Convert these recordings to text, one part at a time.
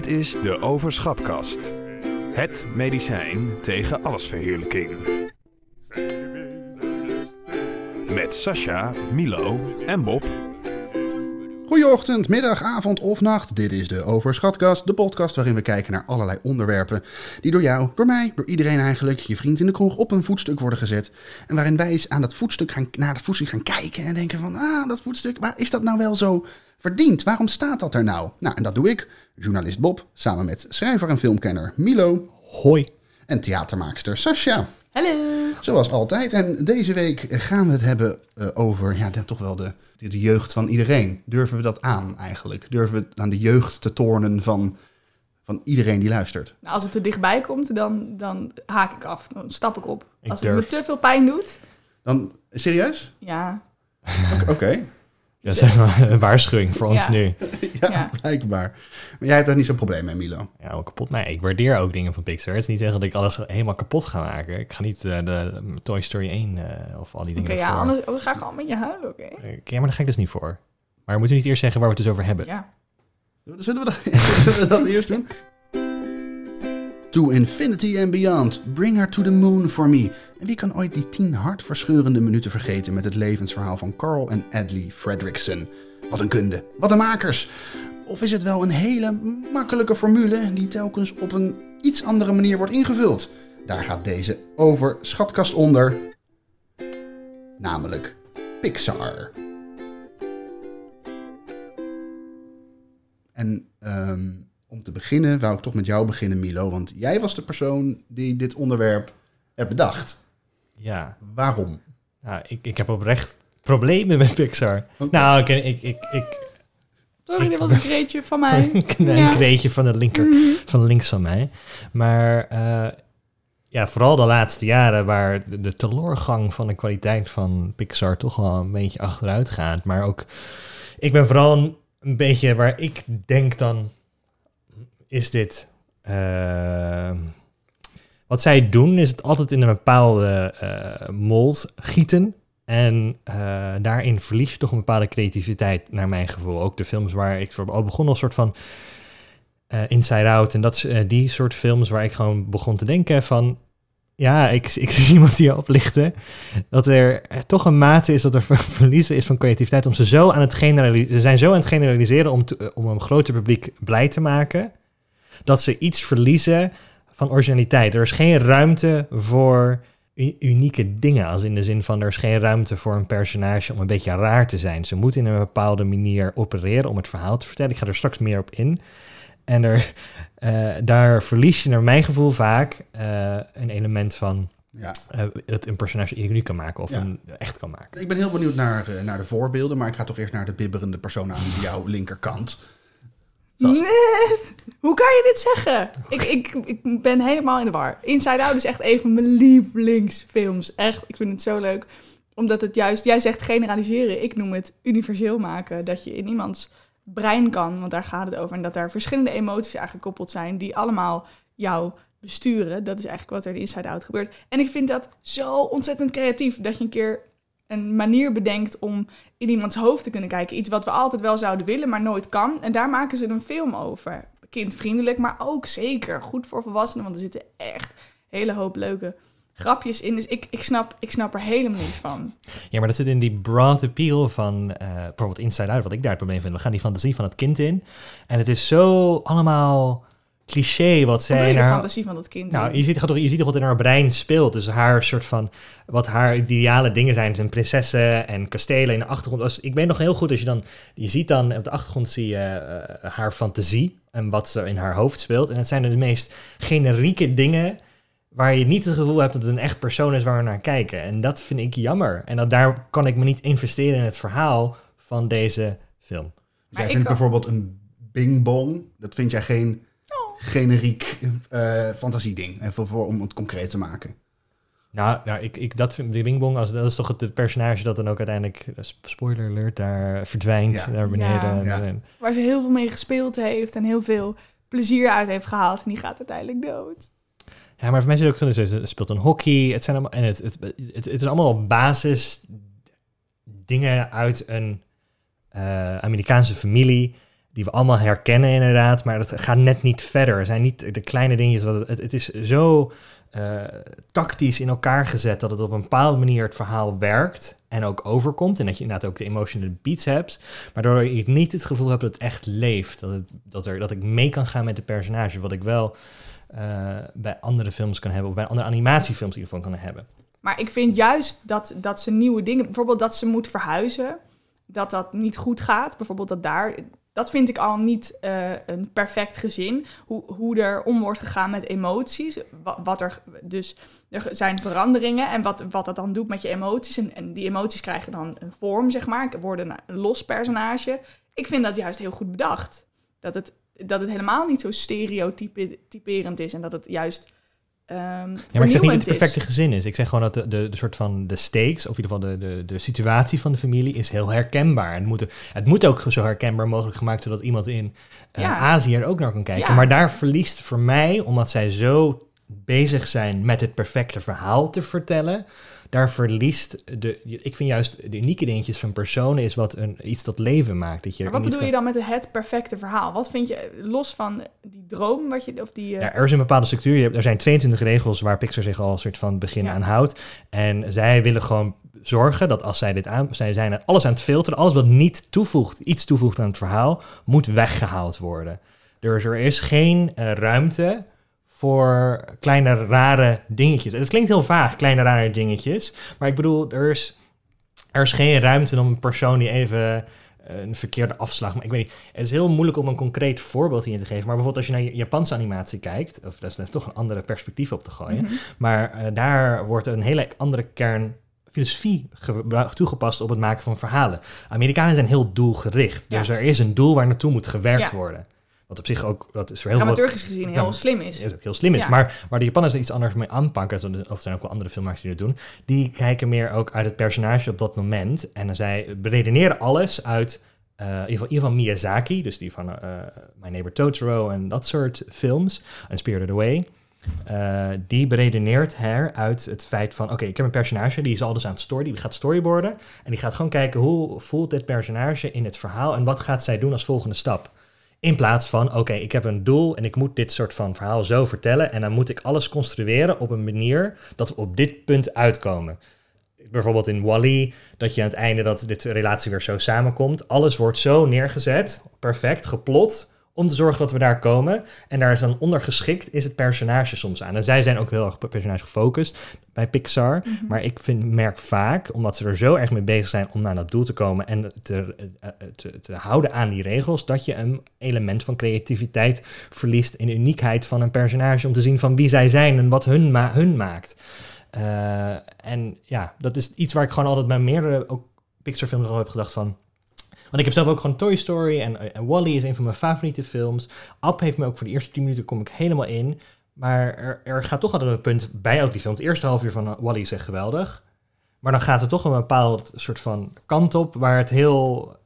Dit is de Overschatkast. Het medicijn tegen allesverheerlijking. Met Sascha, Milo en Bob. Goeieochtend, middag, avond of nacht. Dit is de Overschatkast, de podcast waarin we kijken naar allerlei onderwerpen die door jou, door mij, door iedereen eigenlijk, je vriend in de kroeg op een voetstuk worden gezet. En waarin wij eens aan dat voetstuk gaan, naar dat voetstuk gaan kijken en denken van, ah, dat voetstuk, waar is dat nou wel zo verdiend? Waarom staat dat er nou? Nou, en dat doe ik, journalist Bob, samen met schrijver en filmkenner Milo Hoi. en theatermaakster Sascha. Hallo. Zoals altijd. En deze week gaan we het hebben eh, over ja, de- toch wel de, de, de jeugd van iedereen. Durven we dat aan eigenlijk? Durven we het aan de jeugd te tornen van, van iedereen die luistert? Nou, als het er dichtbij komt, dan, dan haak ik af. Dan stap ik op. Ik als het me te veel pijn doet, Dan, serieus? ja. Oké, zeg maar een waarschuwing voor ons Ja. nu. ja, Ja. blijkbaar. Maar jij hebt daar niet zo'n probleem mee, Milo. Ja, wel kapot. Nee, ik waardeer ook dingen van Pixar. Het is niet echt dat ik alles helemaal kapot ga maken. Ik ga niet eh, de Toy Story 1 eh, of al die Oké, dingen ja, ervoor. anders, anders ga ik gewoon met je huilen, oké? Eh, ja, maar daar ga ik dus niet voor. Maar moeten we niet eerst zeggen waar we het dus over hebben? Ja. Zullen we dat, zullen we dat eerst doen? To infinity and beyond, bring her to the moon for me. En wie kan ooit die tien hartverscheurende minuten vergeten met het levensverhaal van Carl en Adley Fredrickson? Wat een kunde, wat een makers! Of is het wel een hele makkelijke formule die telkens op een iets andere manier wordt ingevuld? Daar gaat deze over schatkast onder, namelijk Pixar. En ehm, om te beginnen wou ik toch met jou beginnen, Milo. Want jij was de persoon die dit onderwerp heeft bedacht. Ja. Waarom? Nou, ik, ik heb oprecht problemen met Pixar. Nou, ik, ik, ik, ik, Sorry, dit was een kreetje van mij. een Ja. kreetje van de linker, van links van mij. Maar eh, ja, vooral de laatste jaren waar de, de teloorgang van de kwaliteit van Pixar toch wel een beetje achteruit gaat. Maar ook, ik ben vooral een, een beetje waar ik denk dan, is dit... eh, wat zij doen is het altijd in een bepaalde eh mold gieten. En eh, daarin verlies je toch een bepaalde creativiteit, naar mijn gevoel. Ook de films waar ik voor al begon, als soort van eh, Inside Out. En dat, die soort films waar ik gewoon begon te denken van... Ja, ik, ik zie iemand hier oplichten. Dat er toch een mate is dat er ver- verliezen is van creativiteit. Om ze zo aan het generaliseren... Ze zijn zo aan het generaliseren om, te- om een groter publiek blij te maken. Dat ze iets verliezen van originaliteit. Er is geen ruimte voor unieke dingen. Als in de zin van er is geen ruimte voor een personage om een beetje raar te zijn. Ze moeten in een bepaalde manier opereren om het verhaal te vertellen. Ik ga er straks meer op in. En er, eh, daar verlies je naar mijn gevoel vaak eh, een element van Ja, eh, het een personage uniek kan maken of Ja. een echt kan maken. ik ben heel benieuwd naar, eh, naar de voorbeelden, maar ik ga toch eerst naar de bibberende persoon aan jouw linkerkant. Nee, hoe kan je dit zeggen? Ik, ik, ik ben helemaal in de war. Inside Out is echt een van mijn lievelingsfilms. Echt, ik vind het zo leuk. Omdat het juist, jij zegt generaliseren, ik noem het universeel maken. Dat je in iemands brein kan, want daar gaat het over. En dat daar verschillende emoties aan gekoppeld zijn die allemaal jou besturen. Dat is eigenlijk wat er in Inside Out gebeurt. En ik vind dat zo ontzettend creatief dat je een keer een manier bedenkt om in iemands hoofd te kunnen kijken. Iets wat we altijd wel zouden willen, maar nooit kan. En daar maken ze een film over. Kindvriendelijk, maar ook zeker goed voor volwassenen. Want er zitten echt hele hoop leuke grapjes in. Dus ik, ik, snap, ik snap er helemaal niets van. Ja, maar dat zit in die broad appeal van eh, bijvoorbeeld Inside Out, wat ik daar het probleem vind. We gaan die fantasie van het kind in. En het is zo allemaal cliché wat zij... de naar- fantasie van dat kind. Nou, je ziet, toch- je ziet toch wat in haar brein speelt. Dus haar soort van, wat haar ideale dingen zijn, zijn prinsessen en kastelen in de achtergrond. Als, ik weet nog heel goed, als je dan, je ziet dan op de achtergrond zie je eh, haar fantasie en wat er in haar hoofd speelt. En het zijn de meest generieke dingen waar je niet het gevoel hebt dat het een echt persoon is waar we naar kijken. En dat vind ik jammer. En dat, daar kan ik me niet investeren in het verhaal van deze film. Dus jij ik vindt bijvoorbeeld een bing bong, dat vind jij geen. Generiek eh fantasieding, even voor, om het concreet te maken. Nou, nou ik, ik, dat vind, die Wingbong, als, dat is toch het personage dat dan ook uiteindelijk, eh, sp- spoiler alert, daar verdwijnt Ja. naar beneden. Ja. Ja. En- Waar ze heel veel mee gespeeld heeft en heel veel plezier uit heeft gehaald. En die gaat uiteindelijk dood. Ja, maar voor het ook gewoon, ze speelt een hockey. Het, zijn allemaal, en het, het, het, het is allemaal op basis dingen uit een eh, Amerikaanse familie die we allemaal herkennen inderdaad, maar dat gaat net niet verder. Er zijn niet de kleine dingetjes, het, het, het is zo eh, tactisch in elkaar gezet dat het op een bepaalde manier het verhaal werkt en ook overkomt. En dat je inderdaad ook de emotional beats hebt, waardoor ik niet het gevoel heb dat het echt leeft. Dat, dat, er, dat ik mee kan gaan met de personage, wat ik wel eh, bij andere films kan hebben, of bij andere animatiefilms in ieder geval kan hebben. Maar ik vind juist dat, dat ze nieuwe dingen, bijvoorbeeld dat ze moet verhuizen, dat dat niet goed gaat. Bijvoorbeeld dat daar, dat vind ik al niet eh, een perfect gezin. Hoe, hoe er om wordt gegaan met emoties. Wat, er, dus er zijn veranderingen en wat, wat dat dan doet met je emoties. En, en die emoties krijgen dan een vorm, zeg maar, worden een los personage. Ik vind dat juist heel goed bedacht. Dat het, dat het helemaal niet zo stereotyperend is en dat het juist Um, ja, maar ik zeg niet dat het perfecte gezin is. Ik zeg gewoon dat de, de, de, soort van de stakes, of in ieder geval de, de, de situatie van de familie, is heel herkenbaar. Het moet, het moet ook zo herkenbaar mogelijk gemaakt zodat iemand in uh, Azië er ook naar kan kijken. Ja. Maar daar verliest voor mij, omdat zij zo bezig zijn met het perfecte verhaal te vertellen, daar verliest de. Ik vind juist de unieke dingetjes van personen is wat een, iets tot leven maakt. Dat je maar wat bedoel je dan met het perfecte verhaal? Wat vind je los van die droom wat je of die? Uh... Ja, er is een bepaalde structuur. Er zijn 22 regels waar Pixar zich al een soort van begin ja. aan houdt. En zij willen gewoon zorgen dat als zij dit aan, zij zijn alles aan het filteren, alles wat niet toevoegt, iets toevoegt aan het verhaal, moet weggehaald worden. Dus er is geen uh, ruimte voor kleine rare dingetjes. Het klinkt heel vaag, kleine rare dingetjes. Maar ik bedoel, er is, er is geen ruimte om een persoon die even eh, een verkeerde afslag. Maar ik weet niet, het is heel moeilijk om een concreet voorbeeld hier te geven. Maar bijvoorbeeld als je naar Japanse animatie kijkt, of dat is toch een andere perspectief op te gooien. Mhm. Maar uh, daar wordt een hele andere kern filosofie toegepast op het maken van verhalen. Amerikanen zijn heel doelgericht. Ja. Dus er is een doel waar naartoe moet gewerkt Ja. worden. Wat op zich ook, dat is heel dramaturgisch gezien heel slim is. is ook heel slim is. Ja. Maar waar de Japanners er iets anders mee aanpakken, of er zijn ook wel andere filmmakers die dat doen, die kijken meer ook uit het personage op dat moment. En dan zij beredeneren alles uit, eh, in, ieder geval, in ieder geval Miyazaki, dus die van eh My Neighbor Totoro en dat soort films, en Spirited Away. Eh, die beredeneert her uit het feit van, oké, ik heb een personage, die is al dus aan het story, die gaat storyboarden. En die gaat gewoon kijken, hoe voelt dit personage in het verhaal en wat gaat zij doen als volgende stap? In plaats van, oké, ik heb een doel en ik moet dit soort van verhaal zo vertellen. En dan moet ik alles construeren op een manier dat we op dit punt uitkomen. Bijvoorbeeld in Wally, dat je aan het einde dat dit relatie weer zo samenkomt. Alles wordt zo neergezet, perfect, geplot, om te zorgen dat we daar komen. En daar is dan ondergeschikt is het personage soms aan. En zij zijn ook heel erg personage gefocust bij Pixar. Mhm. Maar ik vind, merk vaak, omdat ze er zo erg mee bezig zijn om naar dat doel te komen en te, eh, te, te houden aan die regels, dat je een element van creativiteit verliest in de uniekheid van een personage om te zien van wie zij zijn en wat hun, ma hun maakt. Eh, en ja, dat is iets waar ik gewoon altijd bij meerdere ook Pixar films al heb gedacht van. Want ik heb zelf ook gewoon Toy Story en, en Wally is een van mijn favoriete films. Up heeft me ook voor de eerste 10 minuten kom ik helemaal in. Maar er, er gaat toch altijd een punt bij ook die film. Het eerste half uur van uh, Wally is echt geweldig. Maar dan gaat er toch een bepaald soort van kant op waar het heel...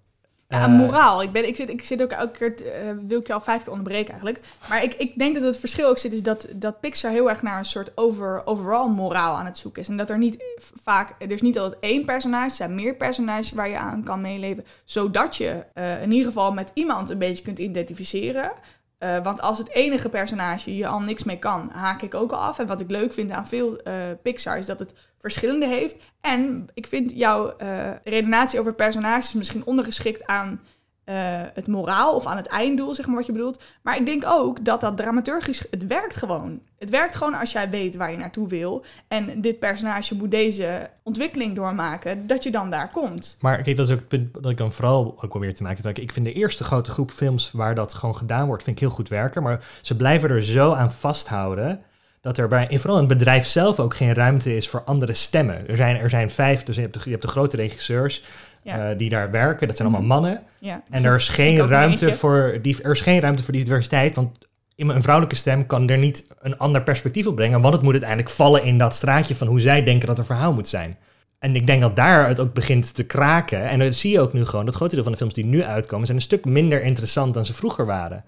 Ja, eh, moraal. Ik, ben, ik, zit, ik zit ook elke keer, eh, wil ik je al vijf keer onderbreken eigenlijk. Maar ik, ik denk dat het verschil ook zit, is dat, dat Pixar heel erg naar een soort over, overall moraal aan het zoeken is. En dat er niet vaak, er is niet altijd één personage, er zijn meer personages waar je aan kan meeleven. Zodat je eh, in ieder geval met iemand een beetje kunt identificeren. Eh, want als het enige personage je al niks mee kan, haak ik ook al af. En wat ik leuk vind aan veel eh, Pixar is dat het verschillende heeft. En ik vind jouw eh, redenatie over personages misschien ondergeschikt aan eh, het moraal of aan het einddoel, zeg maar wat je bedoelt. Maar ik denk ook dat dat dramaturgisch, het werkt gewoon. Het werkt gewoon als jij weet waar je naartoe wil. En dit personage moet deze ontwikkeling doormaken, dat je dan daar komt. Maar kijk, dat is ook het punt dat ik dan vooral ook wel weer te maken heb. Ik vind de eerste grote groep films waar dat gewoon gedaan wordt, vind ik heel goed werken. Maar ze blijven er zo aan vasthouden dat er bij, vooral in het bedrijf zelf ook geen ruimte is voor andere stemmen. Er zijn, er zijn vijf, dus je hebt de, je hebt de grote regisseurs Ja. eh, die daar werken. Dat zijn allemaal mannen. Ja. En er is geen ruimte voor die, er is geen ruimte voor die diversiteit, want een vrouwelijke stem kan er niet een ander perspectief op brengen, want het moet uiteindelijk vallen in dat straatje van hoe zij denken dat een verhaal moet zijn. En ik denk dat daar het ook begint te kraken. En dat zie je ook nu gewoon. Dat grote deel van de films die nu uitkomen zijn een stuk minder interessant dan ze vroeger waren.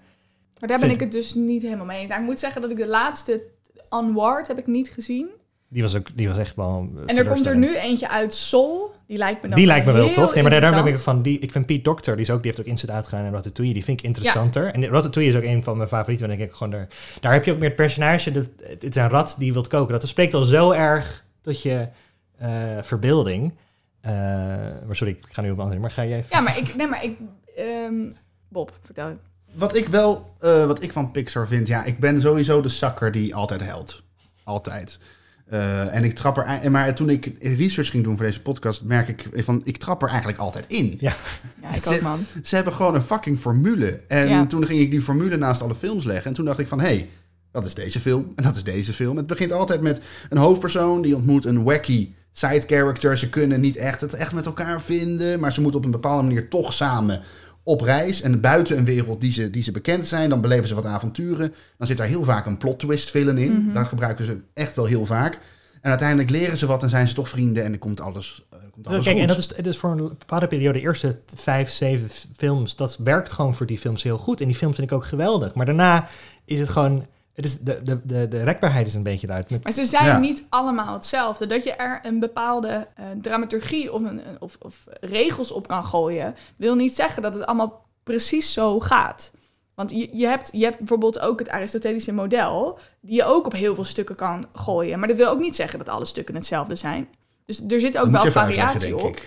Maar daar ben ik het dus niet helemaal mee eens. Nou, ik moet zeggen dat ik de laatste Onward heb ik niet gezien. Die was, ook, die was echt wel. En er komt er nu eentje uit Soul. Die lijkt me dan Die lijkt me wel tof. Nee, maar daar- daarom ben ik van die. Ik vind Pete Doctor, die is ook, die heeft ook Instant uitgegaan en Ratatouille. Die vind ik interessanter. En Ratatouille is ook een van mijn favorieten. Want ik gewoon daar, daar heb je ook meer het personage. Dat, het is een rat die wilt koken. Dat spreekt al zo erg tot je eh, verbeelding. Eh, maar sorry, ik ga nu op een andere. Maar ga jij? Ja, maar ik... Nee, maar ik... ehm, Bob, vertel. Wat ik wel, eh, wat ik van Pixar vind, ja, ik ben sowieso de zakker die altijd helpt. Altijd. Eh, en ik trap er, maar toen ik research ging doen voor deze podcast, merk ik van, ik trap er eigenlijk altijd in. Ja, ik Het ook, man. Ze hebben gewoon een fucking formule. En Ja. toen ging ik die formule naast alle films leggen. En toen dacht ik van, hé, hey, dat is deze film en dat is deze film. Het begint altijd met een hoofdpersoon die ontmoet een wacky side character. Ze kunnen niet echt het echt met elkaar vinden, maar ze moeten op een bepaalde manier toch samen op reis. En buiten een wereld die ze, die ze bekend zijn, dan beleven ze wat avonturen. Dan zit daar heel vaak een plot twist villain in. Mhm. Daar gebruiken ze echt wel heel vaak. En uiteindelijk leren ze wat en zijn ze toch vrienden en dan komt alles, eh, komt alles Kijk, goed. en dat is, is voor een bepaalde periode, de eerste vijf, zeven films, dat werkt gewoon voor die films heel goed. En die films vind ik ook geweldig. Maar daarna is het gewoon, het is, de, de, de, de rekbaarheid is een beetje eruit. Met, Maar ze zijn Ja. niet allemaal hetzelfde. Dat je er een bepaalde eh, dramaturgie of, een, of, of regels op kan gooien, wil niet zeggen dat het allemaal precies zo gaat. Want je, je, hebt, je hebt bijvoorbeeld ook het Aristotelische model, die je ook op heel veel stukken kan gooien. Maar dat wil ook niet zeggen dat alle stukken hetzelfde zijn. Dus er zit ook wel variatie denk op.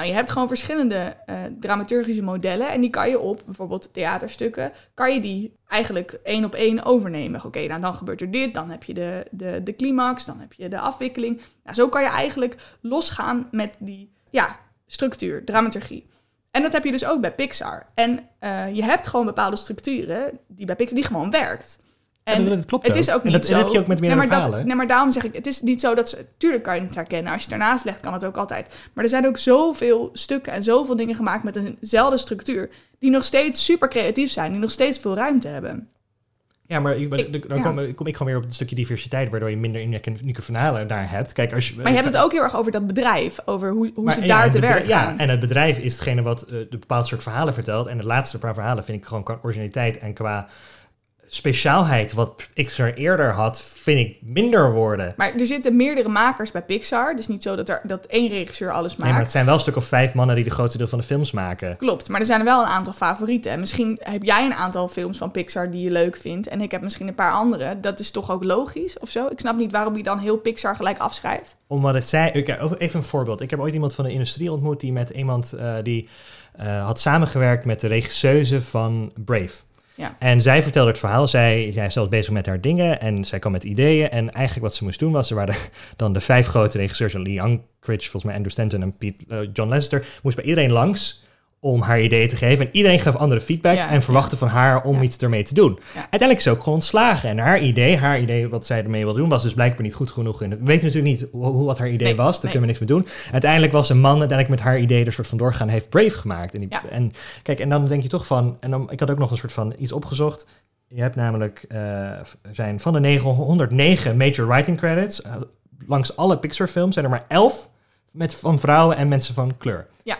Nou, je hebt gewoon verschillende eh, dramaturgische modellen. En die kan je op bijvoorbeeld theaterstukken, kan je die eigenlijk één op één overnemen. Oké, nou dan gebeurt er dit, dan heb je de, de, de climax, dan heb je de afwikkeling. Nou, zo kan je eigenlijk losgaan met die ja, structuur, dramaturgie. En dat heb je dus ook bij Pixar. En eh, je hebt gewoon bepaalde structuren die bij Pixar die gewoon werkt. Ja, En dat, dat klopt het ook. is ook En niet dat, zo. dat heb je ook met nee, dat- verhalen. nee, maar daarom zeg ik, het is niet zo dat ze... Tuurlijk kan je het herkennen. Als je het ernaast legt, kan het ook altijd. Maar er zijn ook zoveel stukken en zoveel dingen gemaakt met eenzelfde structuur... die nog steeds super creatief zijn, die nog steeds veel ruimte hebben. Ja, maar ik, ben- Ik- dan ja. kom, kom ik gewoon weer op een stukje diversiteit, waardoor je minder unieke verhalen daar hebt. Kijk, als je, Maar je hebt het ook heel erg over dat bedrijf, over hoe, hoe Maar ze ja, daar het te bedrijf- werk Ja, gaan. en het bedrijf is hetgene wat eh, de bepaald soort verhalen vertelt. En de laatste paar verhalen vind ik gewoon qua originaliteit en qua speciaalheid, wat Pixar eerder had, vind ik minder worden. Maar er zitten meerdere makers bij Pixar. Dus niet zo dat, er, dat één regisseur alles maakt. Nee, maar het zijn wel een stuk of vijf mannen die de grootste deel van de films maken. Klopt, maar er zijn er wel een aantal favorieten. En misschien heb jij een aantal films van Pixar die je leuk vindt. En ik heb misschien een paar andere. Dat is toch ook logisch of zo? Ik snap niet waarom je dan heel Pixar gelijk afschrijft. Omdat het zij... even een voorbeeld. Ik heb ooit iemand van de industrie ontmoet die met iemand eh, die eh, had samengewerkt met de regisseuse van Brave. Ja. En zij vertelde het verhaal. Zij, zij was bezig met haar dingen en zij kwam met ideeën. En eigenlijk wat ze moest doen was, er waren dan de vijf grote regisseurs, Lee Unkrich, volgens mij Andrew Stanton en Pete, eh, John Lasseter, moest bij iedereen langs om haar ideeën te geven. En iedereen gaf andere feedback Ja, en verwachtte van haar om Ja. iets ermee te doen. Uiteindelijk is ze ook gewoon ontslagen. En haar idee, haar idee wat zij ermee wilde doen, was dus blijkbaar niet goed genoeg. En we weten natuurlijk niet hoe, wat haar idee Nee, was. Daar nee. kunnen we niks mee doen. Uiteindelijk was een man uiteindelijk met haar idee er soort van doorgaan heeft Brave gemaakt. En, die, en kijk, en dan denk je toch van... En dan, ik had ook nog een soort van iets opgezocht. Je hebt namelijk, eh, zijn van de 909 major writing credits, eh, langs alle Pixar-films zijn er maar 11 met, van vrouwen en mensen van kleur. Ja.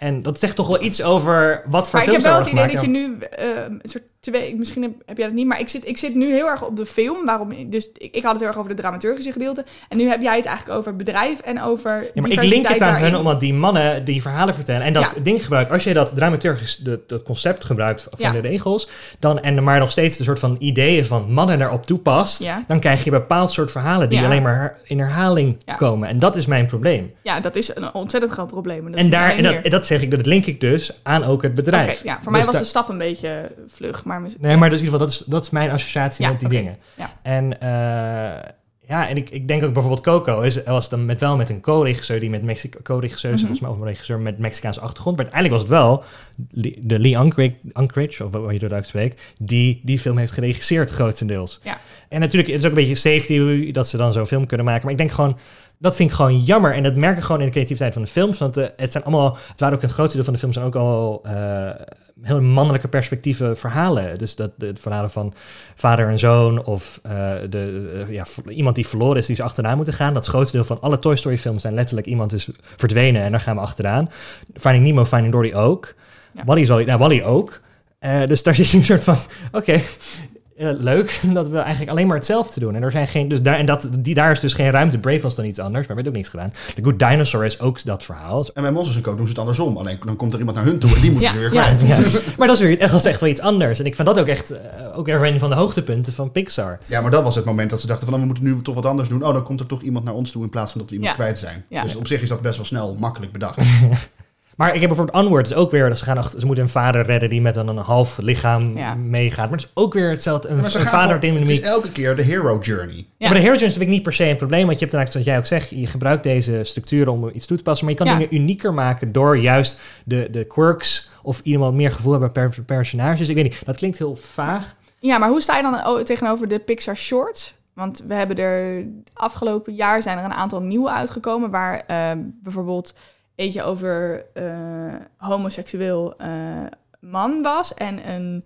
En dat zegt toch wel iets over wat voor Maar ik heb films er wel het idee dat je nu eh, een soort twee, misschien heb, heb jij dat niet, maar ik zit, ik zit nu heel erg op de film. Waarom? Dus ik, ik had het heel erg over de dramaturgische gedeelte. En nu heb jij het eigenlijk over het bedrijf en over. Ja, maar ik link het aan hun omdat die mannen die verhalen vertellen en dat Ja. ding gebruiken. Als je dat dramaturgisch, de- dat concept gebruikt van Ja. de regels, dan, en maar nog steeds de soort van ideeën van mannen erop toepast, Ja. dan krijg je een bepaald soort verhalen die alleen maar in herhaling komen. En dat is mijn probleem. Ja, dat is een ontzettend groot probleem. dat En, daar, en dat, en zeg ik, dat link ik dus aan ook het bedrijf. Ja, voor mij Dus was de stap een beetje vlug. Maar Nee, maar dus in ieder geval, dat is, dat is mijn associatie Ja, met die dingen. Ja. En eh, ja, en ik, ik denk ook bijvoorbeeld Coco is, was dan met, wel met een co-regisseur die met Mexico, co-regisseur, Mhm. volgens mij, of een regisseur met Mexicaanse achtergrond. Maar uiteindelijk was het wel de Lee Unkrich, of hoe je dat uitspreekt, die die film heeft geregisseerd grotendeels. Ja. En natuurlijk, het is ook een beetje safety dat ze dan zo'n film kunnen maken. Maar ik denk gewoon, dat vind ik gewoon jammer. En dat merk ik gewoon in de creativiteit van de films. Want eh, het zijn allemaal, het waren ook het grootste deel van de films zijn ook al eh heel mannelijke perspectieven verhalen. Dus dat de verhalen van vader en zoon of eh, de, ja, iemand die verloren is, die ze achteraan moeten gaan. Dat is het grootste deel van alle Toy Story films zijn letterlijk iemand is verdwenen en daar gaan we achteraan. Finding Nemo, Finding Dory ook. Ja. Wally, is wel, nou, Wally ook. Dus daar zit een soort van, oké, eh, leuk dat we eigenlijk alleen maar hetzelfde doen. En, er zijn geen, dus daar, en dat, die, daar is dus geen ruimte. Brave was dan iets anders, maar werd ook niks gedaan. The Good Dinosaur is ook dat verhaal. En bij Monsters Co. doen ze het andersom. Alleen dan komt er iemand naar hun toe en die moeten Ja, ze weer kwijt. Ja. Maar dat is weer echt, dat is echt wel iets anders. En ik vind dat ook echt eh, ook een van de hoogtepunten van Pixar. Ja, maar dat was het moment dat ze dachten van oh, we moeten nu toch wat anders doen. Oh, dan komt er toch iemand naar ons toe in plaats van dat we iemand Ja. kwijt zijn. Ja. Dus op zich is dat best wel snel, makkelijk bedacht. Maar ik heb bijvoorbeeld Onward is ook weer, dat ze, gaan achter, ze moeten een vader redden die met een, een half lichaam Ja. meegaat. Maar het is ook weer hetzelfde, een, een gaan vader gewoon- het is elke keer de hero journey. Ja. Maar de Hero Journeys vind ik niet per se een probleem, want je hebt dan eigenlijk, zoals jij ook zegt, je gebruikt deze structuren om iets toe te passen, maar je kan Ja. dingen unieker maken door juist de, de quirks of iemand meer gevoel hebben per per personages. Ik weet niet, dat klinkt heel vaag. Ja, maar hoe sta je dan tegenover de Pixar Shorts? Want we hebben er afgelopen jaar zijn er een aantal nieuwe uitgekomen, waar eh, bijvoorbeeld eentje over eh homoseksueel eh, man was en een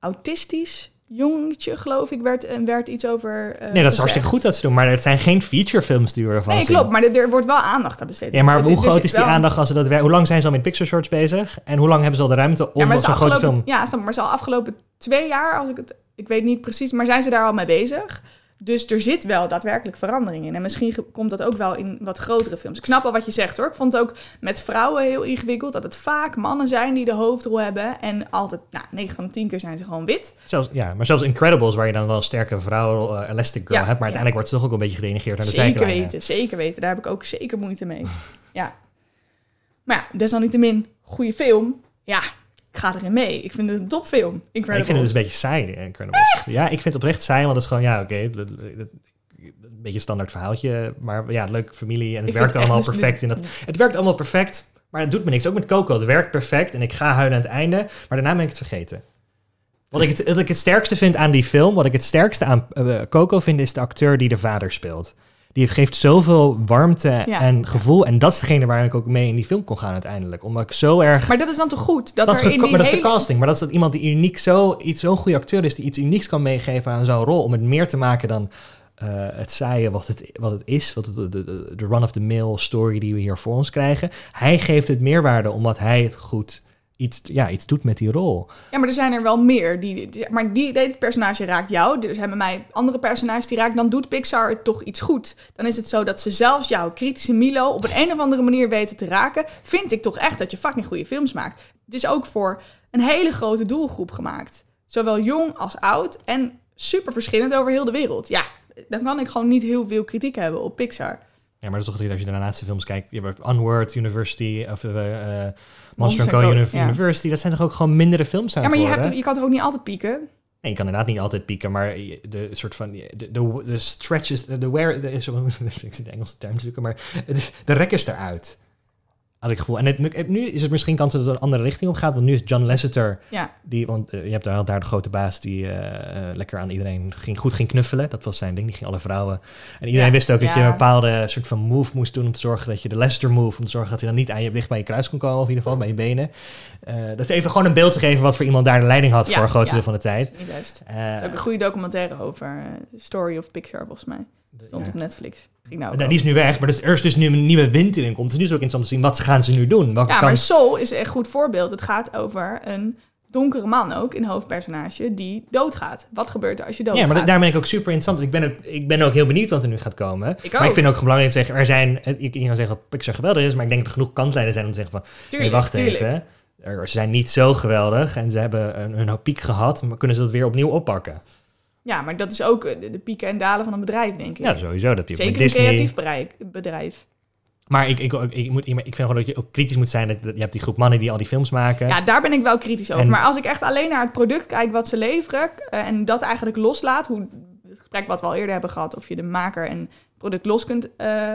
autistisch jongetje, geloof ik, werd, en werd iets over. eh, Nee, dat is gezegd. hartstikke goed dat ze doen, maar het zijn geen featurefilms die we ervan Nee, zien. klopt, maar er, er wordt wel aandacht aan besteed. Ja, maar hoe groot is die wel- aandacht als ze dat wer- Hoe lang zijn ze al met Pixar Shorts bezig? En hoe lang hebben ze al de ruimte om Ja, zo'n grote film... ja, maar ze al afgelopen twee jaar, als ik het, ik weet niet precies, maar zijn ze daar al mee bezig? Dus er zit wel daadwerkelijk verandering in. En misschien komt dat ook wel in wat grotere films. Ik snap wel wat je zegt hoor. Ik vond het ook met vrouwen heel ingewikkeld. Dat het vaak mannen zijn die de hoofdrol hebben. En altijd, nou, 9 van de 10 keer zijn ze gewoon wit. Zelfs, ja, maar zelfs Incredibles, waar je dan wel een sterke vrouw, eh, Elastic Girl Ja, hebt, maar ja. uiteindelijk wordt ze toch ook een beetje gerenegeerd naar de zeker zijlijnen. weten, zeker weten. Daar heb ik ook zeker moeite mee. ja. Maar ja, desalniettemin, goede film. Ja, ik ga erin mee. Ik vind het een topfilm. Ik vind het dus een beetje saai, de Incredibles. Ja, ik vind het oprecht saai, want het is gewoon, ja, oké, een beetje standaard verhaaltje, maar ja, leuke familie en het Ik werkt echt allemaal perfect. In dat, het werkt allemaal perfect, maar het doet me niks. Ook met Coco, het werkt perfect en ik ga huilen aan het einde, maar daarna ben ik het vergeten. Wat ik het, wat ik het sterkste vind aan die film, wat ik het sterkste aan eh, Coco vind, is de acteur die de vader speelt. Die geeft zoveel warmte Ja. en gevoel. En dat is degene waar ik ook mee in die film kon gaan uiteindelijk. Omdat ik zo erg Maar dat is dan toch goed? Dat, dat is, er in die maar dat is de casting. Maar dat is dat iemand die uniek zo, iets, zo'n goede acteur is, die iets unieks kan meegeven aan zo'n rol. Om het meer te maken dan eh, het saaie wat het, wat het is. Wat het, de, de, de run-of-the-mill story die we hier voor ons krijgen. Hij geeft het meerwaarde omdat hij het goed iets, ja, iets doet met die rol. Ja, maar er zijn er wel meer. Die, maar die, dit personage raakt jou. Zijn bij mij andere personages die raken. Dan doet Pixar het toch iets goed. Dan is het zo dat ze zelfs jouw kritische Milo op een, een of andere manier weten te raken. Vind ik toch echt dat je fucking goede films maakt. Het is ook voor een hele grote doelgroep gemaakt. Zowel jong als oud. En super verschillend over heel de wereld. Ja, dan kan ik gewoon niet heel veel kritiek hebben op Pixar. Ja, maar dat is toch als je naar de laatste films kijkt. Je hebt Onward University of uh, Monster Co. Ja. University. Dat zijn toch ook gewoon mindere films aan Ja, maar je, hebt, je kan toch ook niet altijd pieken? Nee, je kan inderdaad niet altijd pieken, maar de soort van de, de, de stretches, de, de wear, de, is, ik zit de Engelse term te zoeken, maar is, de rek is eruit. Had ik het gevoel. En het, nu is het misschien kans dat het een andere richting op gaat, want nu is John Lasseter, Ja. die, want eh, je hebt daar, daar de grote baas die eh, eh, lekker aan iedereen ging, goed ging knuffelen. Dat was zijn ding, die ging alle vrouwen. En iedereen Ja, wist ook dat je een bepaalde soort van move moest doen om te zorgen dat je de Lasseter move, om te zorgen dat hij dan niet aan je dicht bij je kruis kon komen, of in ieder geval bij je benen. Dat is even gewoon een beeld te geven wat voor iemand daar de leiding had voor een groot deel van de tijd. Eh, Er is ook een goede documentaire over Story of Pixar, volgens mij. Stond op Netflix. Nou Nou, die is nu weg, maar dus, er is dus nu een nieuwe wind in komt. Het is nu zo ook interessant te zien, wat gaan ze nu doen? Welke Ja, maar Soul is een echt goed voorbeeld. Het gaat over een donkere man ook, een hoofdpersonage, die doodgaat. Wat gebeurt er als je doodgaat? ja, maar da- daar ben ik ook super interessant. Ik ben ook, ik ben ook heel benieuwd wat er nu gaat komen. Ik Maar ik vind ook belangrijk te zeggen, er zijn, ik, kan zeggen dat Pixar geweldig is, maar ik denk dat er genoeg kantlijnen zijn om te zeggen van, Tuurlijk, hey, wacht tuurlijk. even. Er, ze zijn niet zo geweldig en ze hebben een, een piek gehad, maar kunnen ze dat weer opnieuw oppakken? Ja, maar dat is ook eh, de, de pieken en dalen van een bedrijf, denk ik. Ja, sowieso. Dat je Zeker een creatief bereik- bedrijf. Maar ik, ik, ik, moet, ik vind gewoon dat je ook kritisch moet zijn. Dat, je hebt die groep mannen die al die films maken. Ja, daar ben ik wel kritisch over. En- Maar als ik echt alleen naar het product kijk wat ze leveren... eh, en dat eigenlijk loslaat, hoe het gesprek wat we al eerder hebben gehad... of je de maker en het product los kunt... eh,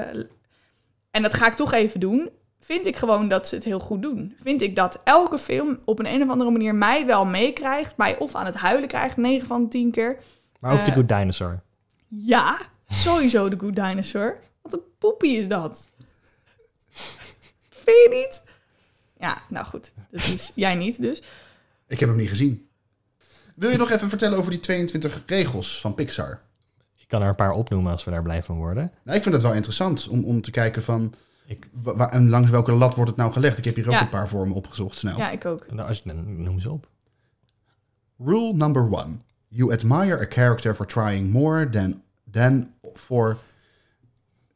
en dat ga ik toch even doen... vind ik gewoon dat ze het heel goed doen. Vind ik dat elke film op een, een of andere manier mij wel meekrijgt... mij of aan het huilen krijgt, 9 van de 10 keer... maar ook The eh, Good Dinosaur. Ja, sowieso de Good Dinosaur. Wat een poepie is dat. Vind je niet? Ja, nou goed. Dat is jij niet dus. Ik heb hem niet gezien. Wil je nog even vertellen over die 22 regels van Pixar? Ik kan er een paar opnoemen als we daar blij van worden. Nou, ik vind het wel interessant om, om te kijken van... Ik- wa- wa- en langs welke lat wordt het nou gelegd? Ik heb hier ook Ja. een paar voor me opgezocht snel. Ja, ik ook. Nou, als, je- noem ze op. Rule number one. You admire a character for trying more than, than for...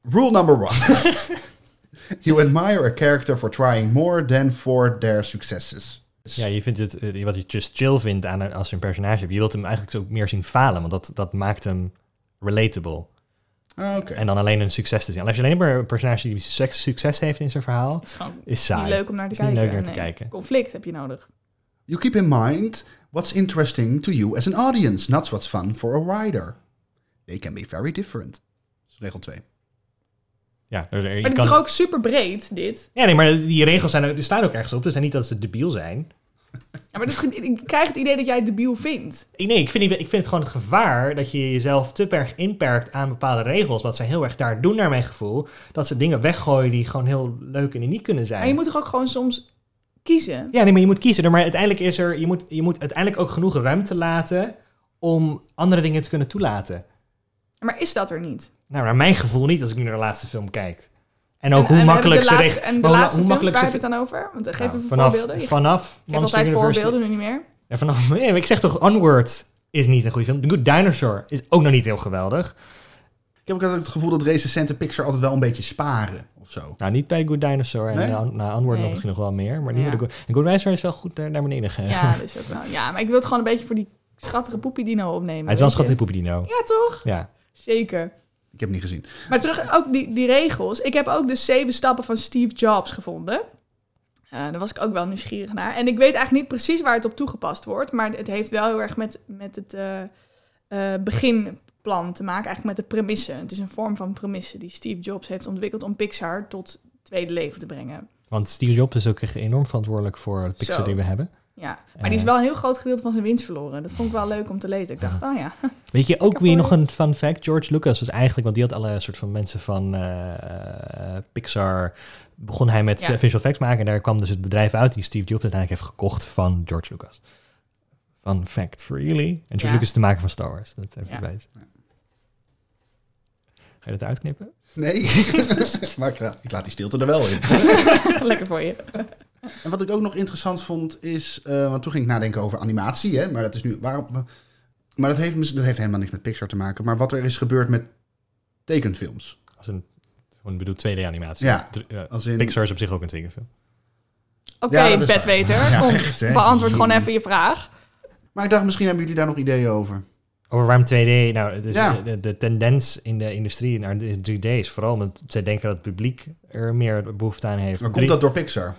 Rule number one. you admire a character for trying more than for their successes. Ja, je vindt het, eh, wat je just chill vindt aan als je een personage hebt. Je wilt hem eigenlijk ook meer zien falen, want dat, dat maakt hem relatable. Ah, Oké. En dan alleen een succes te zien. Als je alleen maar een personage die succes, succes heeft in zijn verhaal, is is saai. niet leuk om naar te Is niet kijken. leuk naar te Nee. kijken. Conflict heb je nodig. You keep in mind what's interesting to you as an audience, not what's fun for a writer. They can be very different. Dat is regel 2. Ja, dus er- je Maar dit kan- is toch ook super breed, dit? ja, nee, maar die regels zijn, staan ook ergens op. Dus niet dat ze debiel zijn. Ja, maar ik krijg het idee dat jij het debiel vindt. Nee, ik vind, niet- ik vind het gewoon het gevaar dat je jezelf te erg inperkt aan bepaalde regels. Wat zij heel erg daar doen, naar mijn gevoel. Dat ze dingen weggooien die gewoon heel leuk en uniek kunnen zijn. Maar je moet toch ook gewoon soms kiezen? Ja, nee, maar je moet kiezen. Maar uiteindelijk is er, je moet, je moet uiteindelijk ook genoeg ruimte laten om andere dingen te kunnen toelaten. Maar is dat er niet? Nou, naar mijn gevoel niet als ik nu naar de laatste film kijk. En ook En- hoe en makkelijk ze... de laatste, reg- En de hoe- laatste hoe films, makkelijk waar ze... heb je het dan over? Want geef Nou, even vanaf, voorbeelden. Je Vanaf altijd University. voorbeelden, nu niet meer. Ja, vanaf, nee, ik zeg toch, Onward is niet een goede film. The Good Dinosaur is ook nog niet heel geweldig. Ik heb ook altijd het gevoel dat recensenten Pixar altijd wel een beetje sparen of zo. Nou, niet bij Good Dinosaur. En Nee? na, na Onward Nee. nog misschien nog wel meer. Maar niet Ja. bij de Good, en Good Dinosaur is wel goed naar, naar beneden gegaan. Ja, dat is ook wel. Ja, maar ik wil het gewoon een beetje voor die schattige poepie dino opnemen. Hij is wel een schattige poepie dino. Ja, toch? Ja. Zeker. Ik heb het niet gezien. Maar terug ook die, die regels. Ik heb ook de zeven stappen van Steve Jobs gevonden. Eh, daar was ik ook wel nieuwsgierig naar. En ik weet eigenlijk niet precies waar het op toegepast wordt. Maar het heeft wel heel erg met, met het eh, eh, beginplan te maken. Eigenlijk met de premisse. Het is een vorm van premisse die Steve Jobs heeft ontwikkeld om Pixar tot tweede leven te brengen. Want Steve Jobs is ook echt enorm verantwoordelijk voor de Pixar Zo. die we hebben. Ja, maar die is Eh. wel een heel groot gedeelte van zijn winst verloren. Dat vond ik wel leuk om te lezen. Ik dacht, oh ja. Weet je ook wie nog een fun fact? George Lucas was eigenlijk, want die had alle soort van mensen van eh, Pixar. Begon hij met Ja. visual effects maken en daar kwam dus het bedrijf uit die Steve Jobs uiteindelijk heeft gekocht van George Lucas. Fun fact, really? En George Ja. Lucas is de maker van Star Wars. Dat even Ja. bij. Ga je dat uitknippen? Nee, maar ik, laat- ik laat die stilte er wel in. Lekker voor je. En wat ik ook nog interessant vond is, eh, want toen ging ik nadenken over animatie, hè, maar dat is nu waarom. Maar dat heeft, dat heeft helemaal niks met Pixar te maken. Maar wat er is gebeurd met tekenfilms. Als een, gewoon, ik bedoel 2D-animatie. Ja. Als in, Pixar is op zich ook een tekenfilm. Oké, bedweter. Ja, Kom, echt, hè. beantwoord gewoon even je vraag. Maar ik dacht, misschien hebben jullie daar nog ideeën over. Over waarom 2D? Nou, is Ja. de, de tendens in de industrie naar de 3D is vooral omdat zij denken dat het publiek er meer behoefte aan heeft. Maar komt dat door Pixar?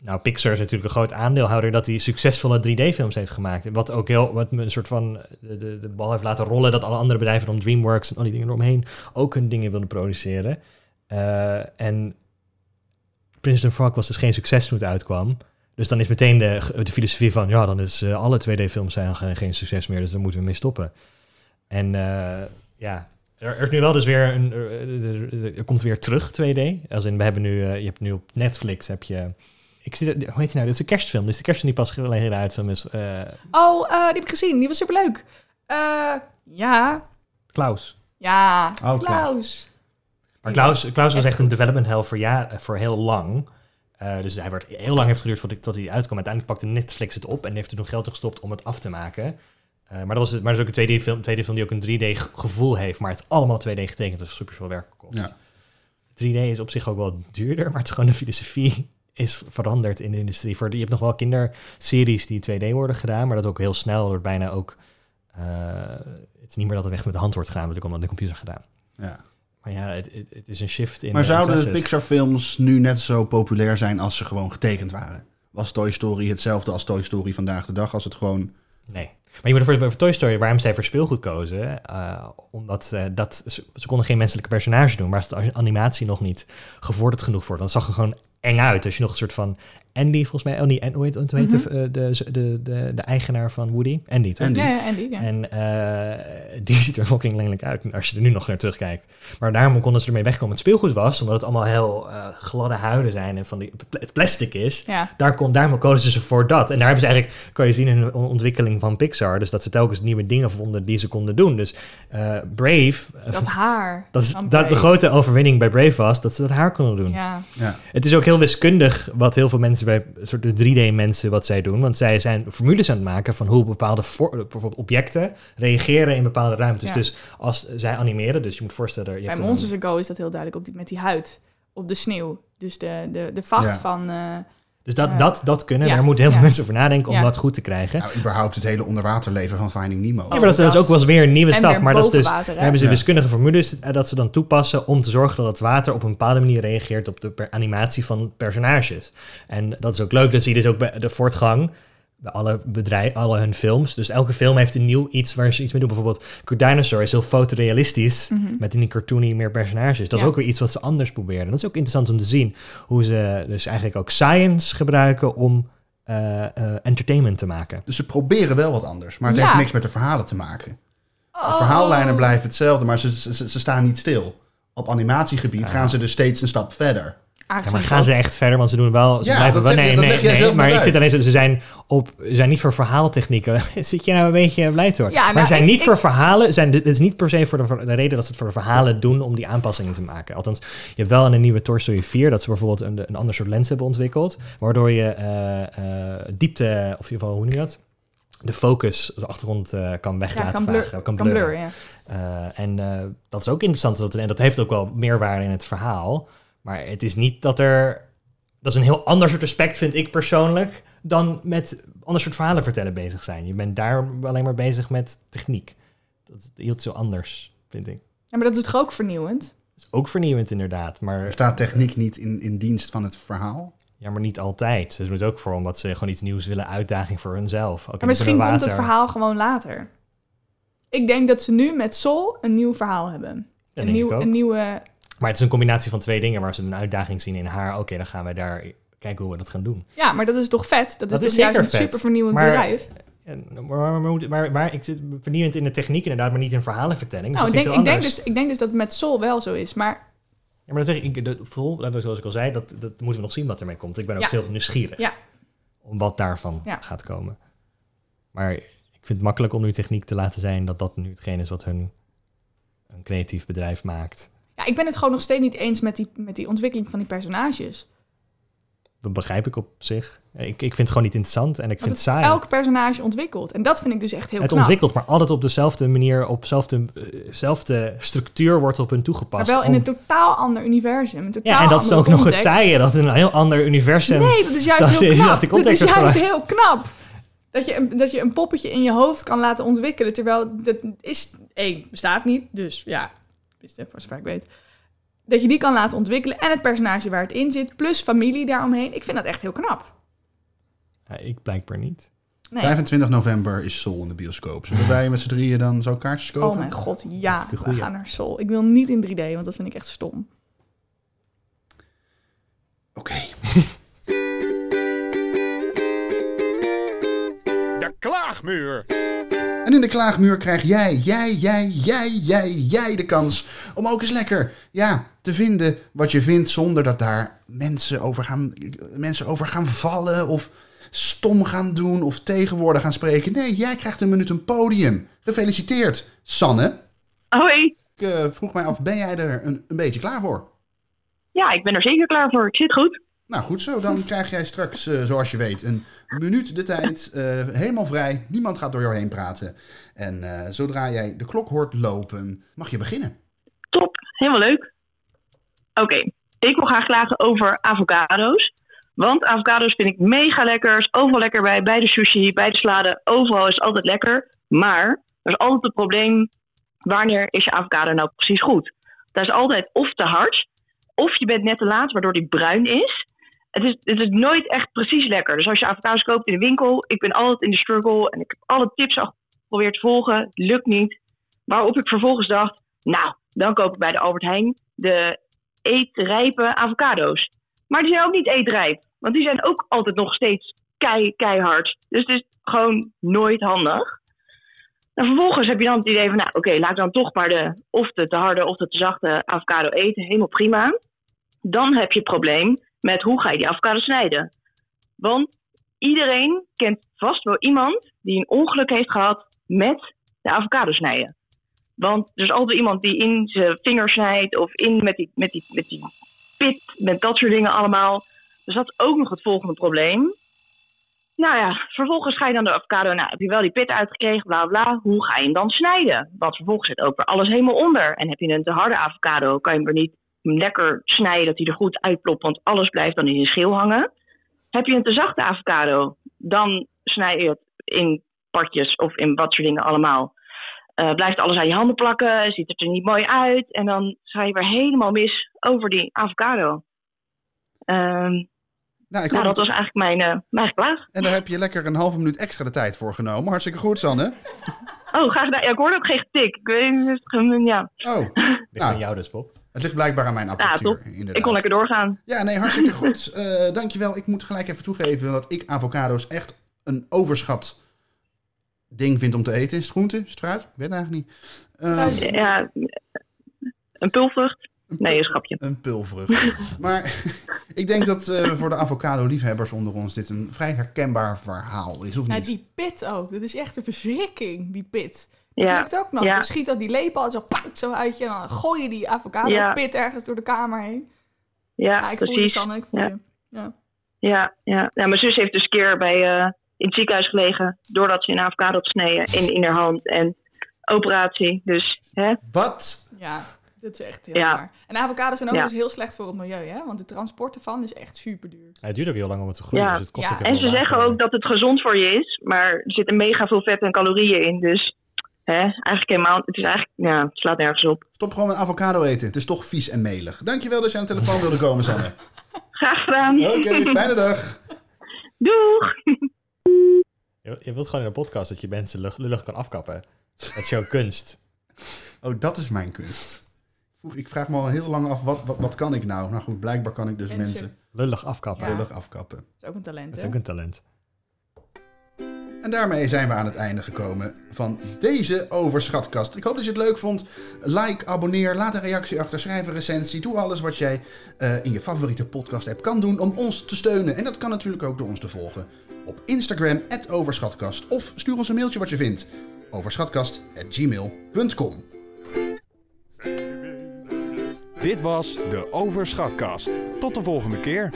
Nou, Pixar is natuurlijk een groot aandeelhouder dat hij succesvolle 3D-films heeft gemaakt. Wat ook heel, wat een soort van de, de, de bal heeft laten rollen dat alle andere bedrijven om DreamWorks en al die dingen eromheen ook hun dingen wilden produceren. Eh, en Prince of Frog was dus geen succes toen het uitkwam. Dus dan is meteen de, de filosofie van, ja, dan is eh, alle 2D-films zijn geen, geen succes meer, dus daar moeten we mee stoppen. En eh, ja, er, er is nu wel dus weer een, er, er- er komt weer terug 2D. Als in, we hebben nu, eh, je hebt nu op Netflix heb je, ik zie, dat- hoe heet die nou? Dit is een kerstfilm. Dit is de kerstfilm die pas geleden uitfilm is. eh Oh, eh, die heb ik gezien. Die was superleuk. Eh ja. Klaus. Ja. Oh, Klaus. Klaus. Maar Klaus, was Klaus was echt een development hell voor, ja, voor heel lang. Eh, dus hij werd heel lang heeft geduurd voordat hij uitkwam. Uiteindelijk pakte Netflix het op en heeft er toen geld in gestopt om het af te maken. Eh, maar, dat was het, maar dat is ook een 2D-film, 2D-film die ook een 3D-gevoel heeft, maar het is allemaal 2D getekend, dus super veel werk kost. Ja. 3D is op zich ook wel duurder, maar het is gewoon de filosofie is veranderd in de industrie. Voor, je hebt nog wel kinderseries die 2D worden gedaan, maar dat ook heel snel wordt bijna ook... eh, het is niet meer dat het weg met de hand wordt gedaan, dat wordt ook allemaal op de computer gedaan. Ja. Maar ja, het, het, het is een shift in Maar de zouden. Pixar-films nu net zo populair zijn als ze gewoon getekend waren? Was Toy Story hetzelfde als Toy Story vandaag de dag? Als het gewoon... Nee. Maar je moet ervoor voor Toy Story, waarom zij voor speelgoed kozen, eh, omdat eh, dat, ze, ze konden geen menselijke personage doen, maar als de animatie nog niet gevorderd genoeg voor, dan zag er gewoon eng uit. Als je nog een soort van Andy, volgens mij, oh niet, en hoe heet, hoe heet de, Mhm. eh, de, de, de, de eigenaar van Woody? Andy, toch? Andy. Ja, ja, Andy. Ja. En eh, die ziet er fucking lelijk uit als je er nu nog naar terugkijkt. Maar daarom konden ze ermee wegkomen. Het speelgoed was, omdat het allemaal heel eh, gladde huiden zijn en van die, het plastic is. ja. Daar kon, daarom kozen ze voor dat. En daar hebben ze eigenlijk, kan je zien in de on- ontwikkeling van Pixar, dus dat ze telkens nieuwe dingen vonden die ze konden doen. Dus eh, Brave, Dat haar. dat is dat de grote overwinning bij Brave was, dat ze dat haar konden doen. Ja. Ja. Het is ook heel wiskundig wat heel veel mensen is bij een soort de 3D-mensen wat zij doen. Want zij zijn formules aan het maken van hoe bepaalde voor, bijvoorbeeld objecten reageren in bepaalde ruimtes. Ja. Dus als zij animeren, dus je moet voorstellen... Je Bij een- Monsters Go is dat heel duidelijk op die, met die huid op de sneeuw. Dus de, de, de vacht Ja. van... eh, Dus dat, Ja. dat, dat kunnen. Ja, Daar moeten heel veel ja. mensen over nadenken om Ja. dat goed te krijgen. Nou, überhaupt het hele onderwaterleven van Finding Nemo. Ja, maar dat is, dat is ook wel eens weer een nieuwe staf. Maar dat is dus, water, daar hebben ze Ja. wiskundige formules eh, dat ze dan toepassen om te zorgen dat het water op een bepaalde manier reageert op de per- animatie van personages. En dat is ook leuk, dat zie je dus ook bij de voortgang bij alle bedrijven, alle hun films. Dus elke film heeft een nieuw iets waar ze iets mee doen. Bijvoorbeeld Good Dinosaur is heel fotorealistisch Mhm. met in die cartoony meer personages. Dat Ja. is ook weer iets wat ze anders proberen. Dat is ook interessant om te zien hoe ze dus eigenlijk ook science gebruiken om eh, eh, entertainment te maken. Dus ze proberen wel wat anders, maar het Ja. heeft niks met de verhalen te maken. De Oh. verhaallijnen blijven hetzelfde, maar ze, ze, ze staan niet stil. Op animatiegebied gaan ze dus steeds een stap verder. Ja, maar gaan ze echt verder? Want ze doen wel. Ze Ja, blijven wel. je- Nee, nee, nee. Maar ik zit alleen zo. Ze zijn, op, ze zijn niet voor verhaaltechnieken. zit je nou een beetje blij door? Ja, maar nou, ze zijn niet ik- voor verhalen. Zijn, het is niet per se voor de, voor de reden dat ze het voor de verhalen doen om die aanpassingen te maken. Althans, je hebt wel in een nieuwe Toy Story 4 dat ze bijvoorbeeld een, een ander soort lens hebben ontwikkeld. Waardoor je eh, eh, diepte, of in ieder geval, hoe noem je dat? De focus, de achtergrond eh, kan weg Ja, laten kan, blur, vagen, kan, ja. En dat is ook interessant. Dat, en dat heeft ook wel meerwaarde in het verhaal. Maar het is niet dat er... Dat is een heel ander soort aspect, vind ik persoonlijk... dan met ander soort verhalen vertellen bezig zijn. Je bent daar alleen maar bezig met techniek. Dat heel zo anders, vind ik. Ja, maar dat is toch ook vernieuwend? Dat is ook vernieuwend inderdaad, maar, Er staat techniek niet in, in dienst van het verhaal. ja, maar niet altijd. Ze doen het ook voor omdat ze gewoon iets nieuws willen, uitdaging voor hunzelf. Ook Maar misschien komt het verhaal gewoon later. Ik denk dat ze nu met Sol een nieuw verhaal hebben. Ja, een, nieuw, een nieuwe... Maar het is een combinatie van twee dingen waar ze een uitdaging zien in haar. Oké, dan gaan wij daar kijken hoe we dat gaan doen. Ja, maar dat is toch vet? Dat is Dat toch is juist een super vernieuwend Maar- bedrijf? En, maar, maar, maar, ik zit vernieuwend in de techniek inderdaad, maar niet in verhalenvertelling. Nou, ik Dat is denk, ik, denk dus, ik denk dus dat het met Sol wel zo is. Maar Ja, maar dan zeg ik, ik de, vol, zoals ik al zei, dat, dat moeten we nog zien wat ermee komt. Ik ben ook Ja. heel nieuwsgierig Ja. om wat daarvan Ja. gaat komen. Maar ik vind het makkelijk om nu techniek te laten zijn dat dat nu hetgeen is wat hun een creatief bedrijf maakt. Ja, ik ben het gewoon nog steeds niet eens met die, met die ontwikkeling van die personages. Dat begrijp ik op zich. Ik, ik vind het gewoon niet interessant en ik vind Want het het saai. elk personage ontwikkelt. En dat vind ik dus echt heel het knap. ontwikkelt, maar altijd op dezelfde manier, op dezelfde, dezelfde structuur wordt op hun Maar toegepast. wel in een totaal ander universum. Een totaal Ja, en dat is ook nog het saaie, dat in een heel ander universum... Nee, dat is juist dat heel knap. Dat is juist heel knap. Dat je, een, dat je een poppetje in je hoofd kan laten ontwikkelen. Terwijl dat is... één, bestaat niet. Dus ja, tenminste, voor zover ik weet. Dat je die kan laten ontwikkelen. En het personage waar het in zit. Plus familie daaromheen. Ik vind dat echt heel knap. Ja, ik blijkbaar niet. Nee. 25 november is Soul in de bioscoop. Zullen wij met z'n drieën dan zo kaartjes kopen? Oh mijn god, ja. We goeie. gaan naar Sol. Ik wil niet in 3D, want dat vind ik echt stom. Oké. De klaagmuur. En in de klaagmuur krijg jij, jij, jij, jij, jij, jij de kans om ook eens lekker ja, te vinden wat je vindt zonder dat daar mensen over gaan, mensen over gaan vallen of stom gaan doen of tegenwoorden gaan spreken. Nee, jij krijgt een minuut een podium. Gefeliciteerd, Sanne. Hoi. Ik eh, vroeg mij af, ben jij er een, een beetje klaar voor? Ja, ik ben er zeker klaar voor. Ik zit goed. Nou goed zo, dan krijg jij straks, eh, zoals je weet, een minuut de tijd. eh, helemaal vrij, niemand gaat door jou heen praten. En eh, zodra jij de klok hoort lopen, mag je beginnen. Top. Helemaal leuk. Oké. Ik wil graag klagen over avocado's. Want avocado's vind ik mega lekker. Is overal lekker bij. Bij de sushi, bij de salade. Overal is het altijd lekker. Maar er is altijd het probleem. Wanneer is je avocado nou precies goed? Dat is altijd of te hard. Of je bent net te laat, waardoor die bruin is. Het is, is nooit echt precies lekker. Dus als je avocados koopt in de winkel. Ik ben altijd in de struggle. En ik heb alle tips al geprobeerd te volgen. Lukt niet. Waarop ik vervolgens dacht. Nou, dan koop ik bij de Albert Heijn de eetrijpe avocado's. Maar die zijn ook niet eetrijp. Want die zijn ook altijd nog steeds kei, keihard. Dus het is gewoon nooit handig. En vervolgens heb je dan het idee van, nou oké, laat ik dan toch maar de, of de te harde of de te zachte avocado eten. Helemaal prima. Dan heb je het probleem met hoe ga je die avocado snijden. Want iedereen kent vast wel iemand die een ongeluk heeft gehad met de avocado snijden. Want er is altijd iemand die in zijn vinger snijdt of in met die, met die, met die pit, met dat soort dingen allemaal. Dus dat is ook nog het volgende probleem. Nou ja, vervolgens ga je dan de avocado, nou heb je wel die pit uitgekregen, bla bla. Hoe ga je hem dan snijden? Want vervolgens zit ook weer alles helemaal onder. En heb je een te harde avocado, kan je hem er niet lekker snijden dat hij er goed uitplopt, want alles blijft dan in je schil hangen. Heb je een te zachte avocado, dan snij je het in partjes of in wat soort dingen allemaal. Eh, blijft alles aan je handen plakken, ziet het er niet mooi uit. En dan ga je weer helemaal mis over die avocado. Ehm, Nou, ik nou, dat was eigenlijk mijn, eh, mijn klaag. En daar heb je lekker een halve minuut extra de tijd voor genomen. Hartstikke goed, Sanne. Oh, graag gedaan. Ja, ik hoorde ook geen tik. Ik weet niet, ja. Oh, Ligt Nou. aan jou dus, Bob. het ligt blijkbaar aan mijn Ja, apparatuur. top. inderdaad. Ik kon lekker doorgaan. Ja, nee, hartstikke goed. Eh, dankjewel. Ik moet gelijk even toegeven dat ik avocado's echt een overschat ding vind om te eten. Is het groente? Is het fruit? Ik weet het eigenlijk niet. Eh, Fruit. Ja, een pulvrucht. Nee, een schapje. Een pulvrucht. maar ik denk dat eh, voor de avocado-liefhebbers onder ons dit een vrij herkenbaar verhaal is, of Ja, niet? die pit ook. Dat is echt een verschrikking, die pit. Ja, lukt ook nog. ja. Dan schiet dat die lepel zo, pak, zo uit je. En dan gooi je die avocado Ja. pit ergens door de kamer heen. ja, Ja, ik voel je, precies. Sanne. Ik voel Ja. je. Ja. Ja, ja. ja, mijn zus heeft dus een keer bij, eh, in het ziekenhuis gelegen. Doordat ze een avocado had gesneden in, in haar hand. En operatie. Dus, hè? Wat? ja, dat is echt heel Ja. waar. En avocados zijn ook Ja. dus heel slecht voor het milieu, hè? Want de transport ervan is echt super duur. Ja, het duurt ook heel lang om het te groeien, Ja. dus het kost Ja, En ze zeggen ook dat het gezond voor je is. Maar er zitten mega veel vet en calorieën in. Dus, hè? Eigenlijk helemaal. Het is eigenlijk, ja, het slaat nergens op. Stop gewoon met avocado eten. Het is toch vies en melig. Dankjewel dat je aan de telefoon wilde komen, Sanne. Graag gedaan. Oké, fijne dag. Doeg! Je, je wilt gewoon in een podcast dat je mensen lullig kan afkappen. Dat is jouw kunst. Oh, dat is mijn kunst. Vroeg- Ik vraag me al heel lang af, wat, wat, wat kan ik nou? Nou goed, blijkbaar kan ik dus Mensen. mensen Lullig afkappen. Ja. lullig afkappen. Dat is ook een talent, Dat is hè? ook een talent. En daarmee zijn we aan het einde gekomen van deze overschatkast. Ik hoop dat je het leuk vond. Like, abonneer, laat een reactie achter, schrijf een recensie. Doe alles wat jij eh, in je favoriete podcast app kan doen om ons te steunen. En dat kan natuurlijk ook door ons te volgen op Instagram, overschatkast. Of stuur ons een mailtje wat je vindt. overschatkast.gmail.com Dit was de Overschatkast. Tot de volgende keer.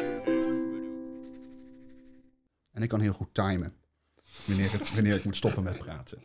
En ik kan heel goed timen wanneer, het, wanneer ik moet stoppen met praten.